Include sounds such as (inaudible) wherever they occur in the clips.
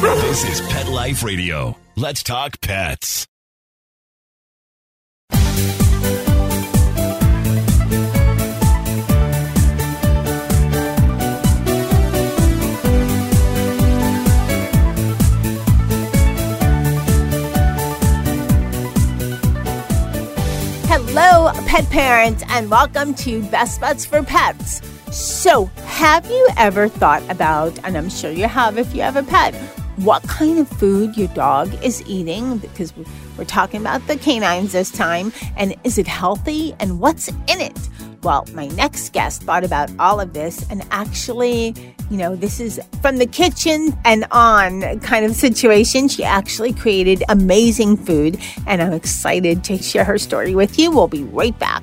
This is Pet Life Radio. Let's talk pets. Hello, pet parents, and welcome to Best Bets for Pets. So, have you ever thought about, and I'm sure you have if you have a pet, what kind of food your dog is eating? Because we're talking about the canines this time, and is it healthy, and what's in it? Well, my next guest thought about all of this and actually, you know, this is from the kitchen and on kind of situation. She actually created amazing food, and I'm excited to share her story with you. We'll be right back.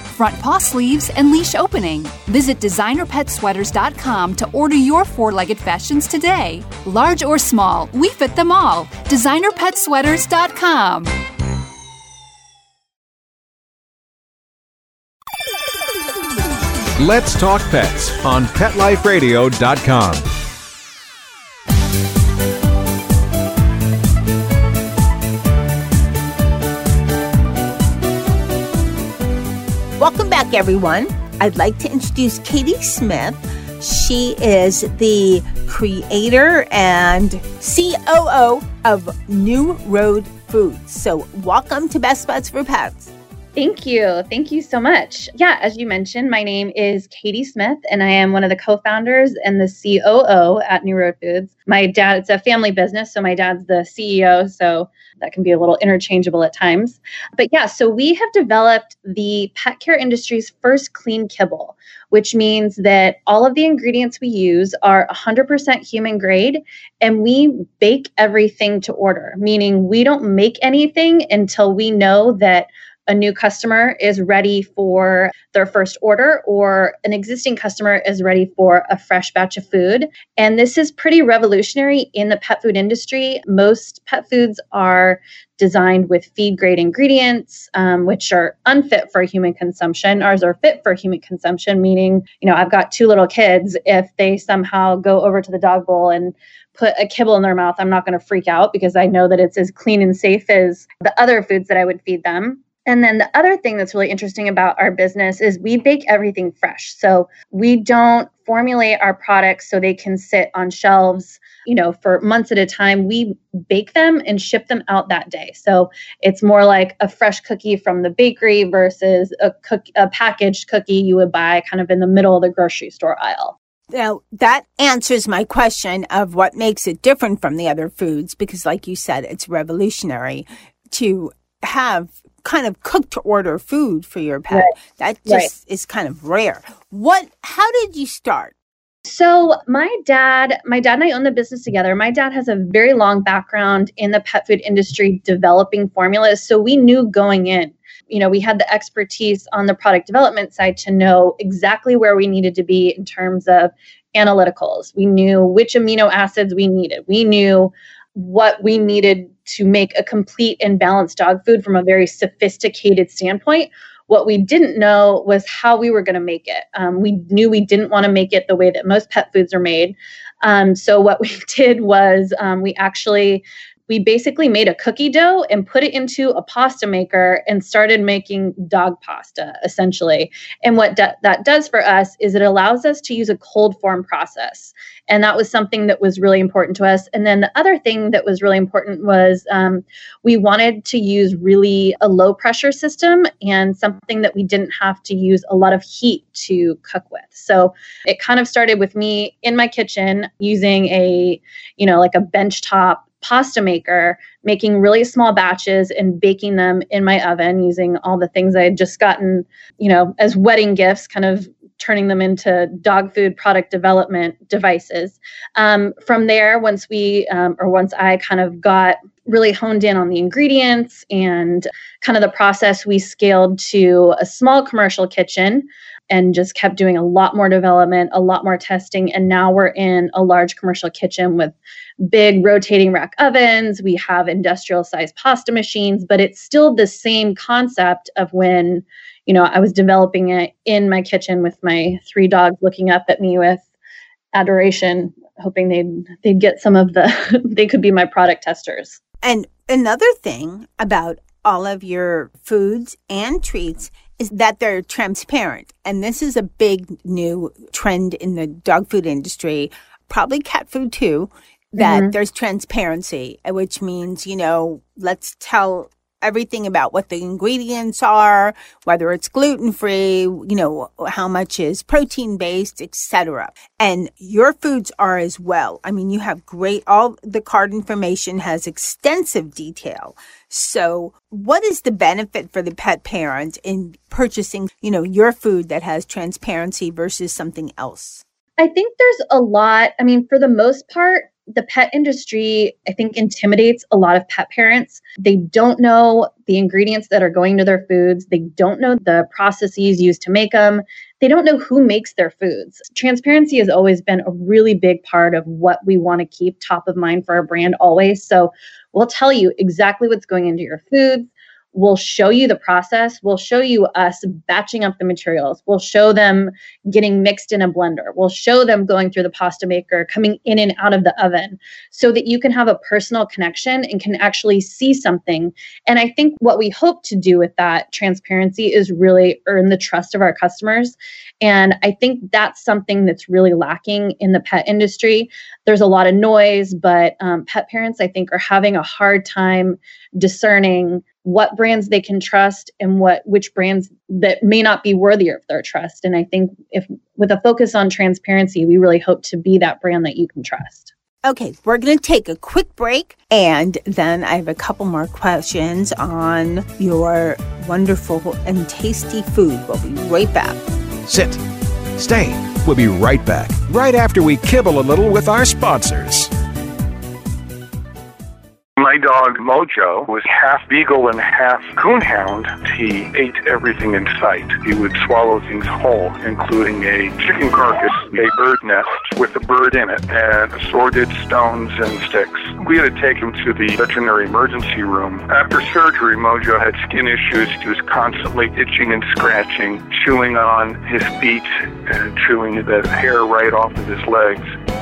front paw sleeves, and leash opening. Visit designerpetsweaters.com to order your four legged fashions today. Large or small, we fit them all. Designerpetsweaters.com. Let's Talk Pets on PetLifeRadio.com. Back, everyone. I'd like to introduce Katie Smith. She is the creator and COO of New Road Foods. So, welcome to Best Bets for Pets. Thank you. Thank you so much. Yeah, as you mentioned, my name is Katie Smith, and I am one of the co founders and the COO at New Road Foods. My dad, it's a family business, so my dad's the CEO. So that can be a little interchangeable at times. But yeah, so we have developed the pet care industry's first clean kibble, which means that all of the ingredients we use are 100% human grade and we bake everything to order, meaning we don't make anything until we know that a new customer is ready for their first order or an existing customer is ready for a fresh batch of food. And this is pretty revolutionary in the pet food industry. Most pet foods are designed with feed grade ingredients, um, which are unfit for human consumption. Ours are fit for human consumption, meaning, you know, I've got two little kids. If they somehow go over to the dog bowl and put a kibble in their mouth, I'm not going to freak out because I know that it's as clean and safe as the other foods that I would feed them. And then the other thing that's really interesting about our business is we bake everything fresh. So we don't formulate our products so they can sit on shelves, you know, for months at a time. We bake them and ship them out that day. So it's more like a fresh cookie from the bakery versus a cook a packaged cookie you would buy kind of in the middle of the grocery store aisle. Now, that answers my question of what makes it different from the other foods because, like you said, it's revolutionary to have kind of cook to order food for your pet. Right. That just right. is kind of rare. What how did you start? So, my dad, my dad and I own the business together. My dad has a very long background in the pet food industry developing formulas, so we knew going in. You know, we had the expertise on the product development side to know exactly where we needed to be in terms of analyticals. We knew which amino acids we needed. We knew what we needed to make a complete and balanced dog food from a very sophisticated standpoint. What we didn't know was how we were going to make it. Um, we knew we didn't want to make it the way that most pet foods are made. Um, so what we (laughs) did was um, we actually we basically made a cookie dough and put it into a pasta maker and started making dog pasta essentially. And what do- that does for us is it allows us to use a cold form process. And that was something that was really important to us. And then the other thing that was really important was um, we wanted to use really a low pressure system and something that we didn't have to use a lot of heat to cook with. So it kind of started with me in my kitchen using a, you know, like a bench top pasta maker, making really small batches and baking them in my oven using all the things I had just gotten, you know, as wedding gifts kind of turning them into dog food product development devices. Um, from there, once we um, or once I kind of got really honed in on the ingredients and kind of the process, we scaled to a small commercial kitchen and just kept doing a lot more development, a lot more testing. And now we're in a large commercial kitchen with big rotating rack ovens. We have industrial sized pasta machines, but it's still the same concept of when, you know, I was developing it in my kitchen with my three dogs looking up at me with adoration, hoping they'd they'd get some of the (laughs) they could be my product testers. And another thing about all of your foods and treats is that they're transparent. And this is a big new trend in the dog food industry, probably cat food too, that mm-hmm. there's transparency, which means, you know, let's tell everything about what the ingredients are, whether it's gluten free, you know, how much is protein based, etc. And your foods are as well. I mean, you have great all the card information has extensive detail. So, what is the benefit for the pet parent in purchasing, you know, your food that has transparency versus something else? I think there's a lot. I mean, for the most part, the pet industry, I think, intimidates a lot of pet parents. They don't know the ingredients that are going to their foods, they don't know the processes used to make them, they don't know who makes their foods. Transparency has always been a really big part of what we want to keep top of mind for our brand always. So we'll tell you exactly what's going into your foods We'll show you the process. We'll show you us batching up the materials. We'll show them getting mixed in a blender. We'll show them going through the pasta maker, coming in and out of the oven so that you can have a personal connection and can actually see something. And I think what we hope to do with that transparency is really earn the trust of our customers. And I think that's something that's really lacking in the pet industry. There's a lot of noise, but um, pet parents, I think, are having a hard time discerning what brands they can trust and what which brands that may not be worthy of their trust. And i think if with a focus on transparency we really hope to be that brand that you can trust. Okay we're going to take a quick break and then i have a couple more questions on your wonderful and tasty food. We'll be right back. Sit. Stay we'll be right back right after we kibble a little with our sponsors my dog Mojo was half beagle and half coonhound. He ate everything in sight. He would swallow things whole, including a chicken carcass, a bird nest with a bird in it, and assorted stones and sticks. We had to take him to the veterinary emergency room. After surgery, Mojo had skin issues. He was constantly itching and scratching, chewing on his feet, and chewing the hair right off of his legs,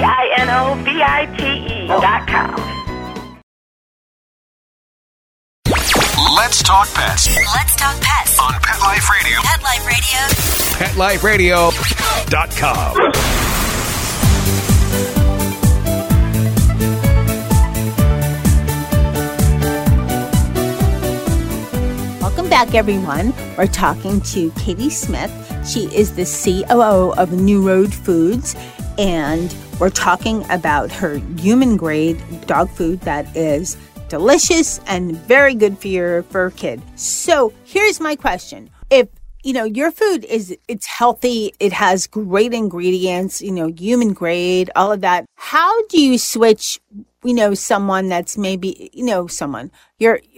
D-I-N-O-V-I-T-E dot com. Let's talk pets. Let's talk pets on Pet Life Radio. Pet Life Radio. PetLifeRadio.com. Welcome back, everyone. We're talking to Katie Smith. She is the COO of New Road Foods, and we're talking about her human grade dog food that is delicious and very good for your fur kid. So here's my question. If you know your food is it's healthy it has great ingredients you know human grade all of that how do you switch you know someone that's maybe you know someone. You're (laughs)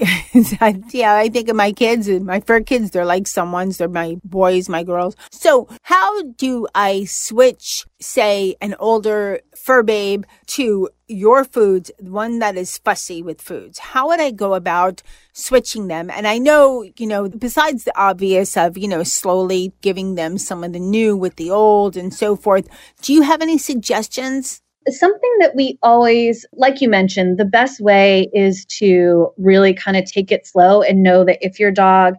yeah i think of my kids and my fur kids they're like someone's they're my boys my girls. So how do i switch say an older fur babe to your foods one that is fussy with foods? How would i go about switching them? And i know you know besides the obvious of you know slowly giving them some of the new with the old and so forth do you have any suggestions something that we always, like you mentioned, the best way is to really kind of take it slow and know that if your dog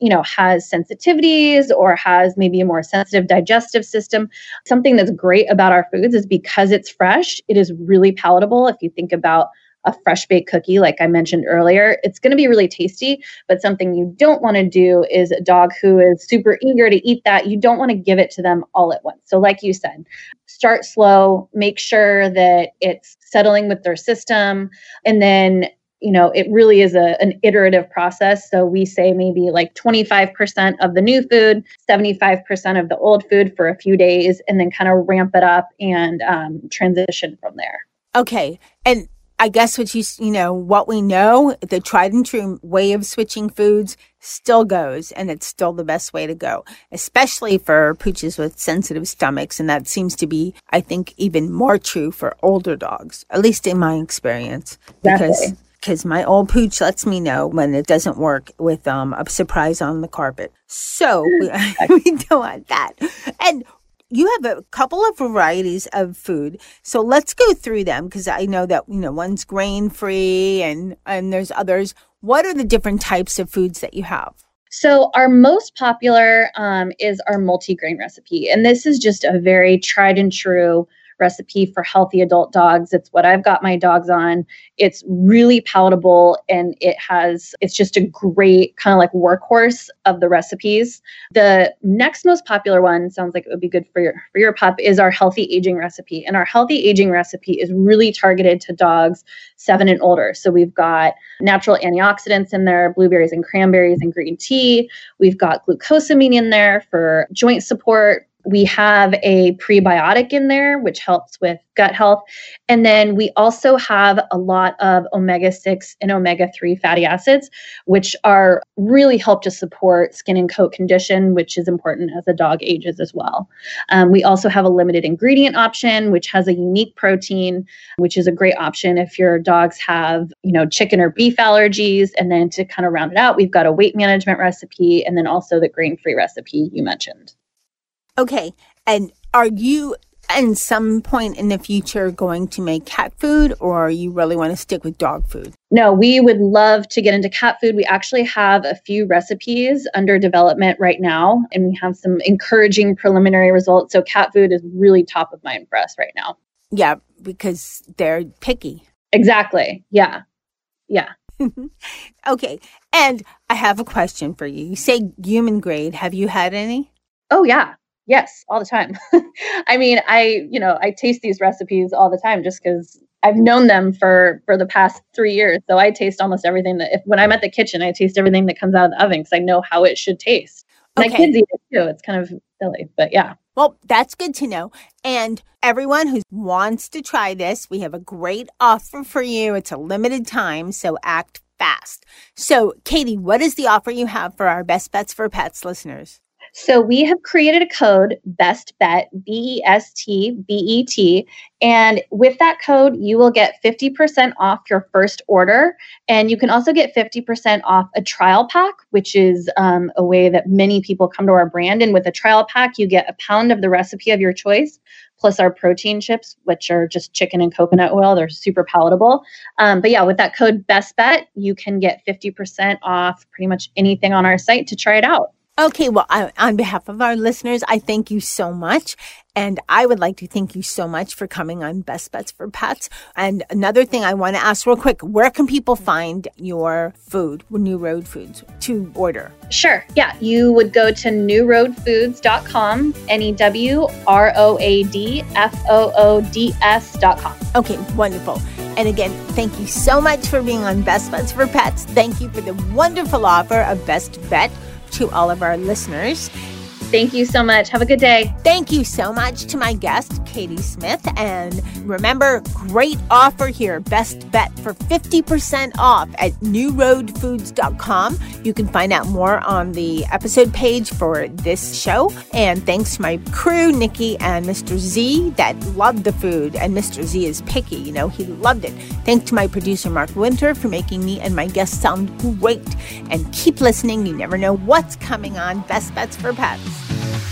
you know, has sensitivities or has maybe a more sensitive digestive system. Something that's great about our foods is because it's fresh, it is really palatable. If you think about a fresh baked cookie, like I mentioned earlier, it's going to be really tasty. But something you don't want to do is a dog who is super eager to eat that. You don't want to give it to them all at once. So, like you said, start slow, make sure that it's settling with their system, and then you know it really is a, an iterative process so we say maybe like 25% of the new food 75% of the old food for a few days and then kind of ramp it up and um, transition from there okay and I guess what you you know what we know the tried and true way of switching foods still goes and it's still the best way to go especially for pooches with sensitive stomachs and that seems to be I think even more true for older dogs at least in my experience because because my old pooch lets me know when it doesn't work with um, a surprise on the carpet. So (laughs) we, we (laughs) don't want that. And you have a couple of varieties of food. So let's go through them because I know that, you know, one's grain free and, and there's others. What are the different types of foods that you have? So, our most popular um, is our multi grain recipe. And this is just a very tried and true recipe for healthy adult dogs. It's what I've got my dogs on. It's really palatable and it has, it's just a great kind of like workhorse of the recipes. The next most popular one sounds like it would be good for your for your pup is our healthy aging recipe. And our healthy aging recipe is really targeted to dogs seven and older. So we've got natural antioxidants in there, blueberries and cranberries and green tea. We've got glucosamine in there for joint support. We have a prebiotic in there, which helps with gut health. And then we also have a lot of omega 6 and omega 3 fatty acids, which are really help to support skin and coat condition, which is important as a dog ages as well. Um, we also have a limited ingredient option, which has a unique protein, which is a great option if your dogs have, you know, chicken or beef allergies. And then to kind of round it out, we've got a weight management recipe and then also the grain free recipe you mentioned. Okay. And are you at some point in the future going to make cat food or you really want to stick with dog food? No, we would love to get into cat food. We actually have a few recipes under development right now, and we have some encouraging preliminary results. So, cat food is really top of mind for us right now. Yeah, because they're picky. Exactly. Yeah. Yeah. (laughs) okay. And I have a question for you. You say human grade. Have you had any? Oh, yeah. Yes, all the time. (laughs) I mean, I, you know, I taste these recipes all the time just because I've mm. known them for for the past three years. So I taste almost everything that if when I'm at the kitchen, I taste everything that comes out of the oven because I know how it should taste. Okay. My kids eat it too. It's kind of silly, but yeah. Well, that's good to know. And everyone who wants to try this, we have a great offer for you. It's a limited time, so act fast. So, Katie, what is the offer you have for our Best Bets for Pets listeners? So we have created a code, Best Bet, B E S T B E T. And with that code, you will get 50% off your first order. And you can also get 50% off a trial pack, which is um, a way that many people come to our brand. And with a trial pack, you get a pound of the recipe of your choice, plus our protein chips, which are just chicken and coconut oil. They're super palatable. Um, but yeah, with that code Best Bet, you can get 50% off pretty much anything on our site to try it out. Okay, well, I, on behalf of our listeners, I thank you so much. And I would like to thank you so much for coming on Best Bets for Pets. And another thing I want to ask real quick where can people find your food, New Road Foods, to order? Sure. Yeah. You would go to newroadfoods.com, N E W R O A D F O O D S.com. Okay, wonderful. And again, thank you so much for being on Best Bets for Pets. Thank you for the wonderful offer of Best Bet to all of our listeners. Thank you so much. Have a good day. Thank you so much to my guest, Katie Smith. And remember, great offer here. Best bet for 50% off at newroadfoods.com. You can find out more on the episode page for this show. And thanks to my crew, Nikki and Mr. Z, that loved the food. And Mr. Z is picky, you know, he loved it. Thanks to my producer, Mark Winter, for making me and my guests sound great. And keep listening. You never know what's coming on Best Bets for Pets.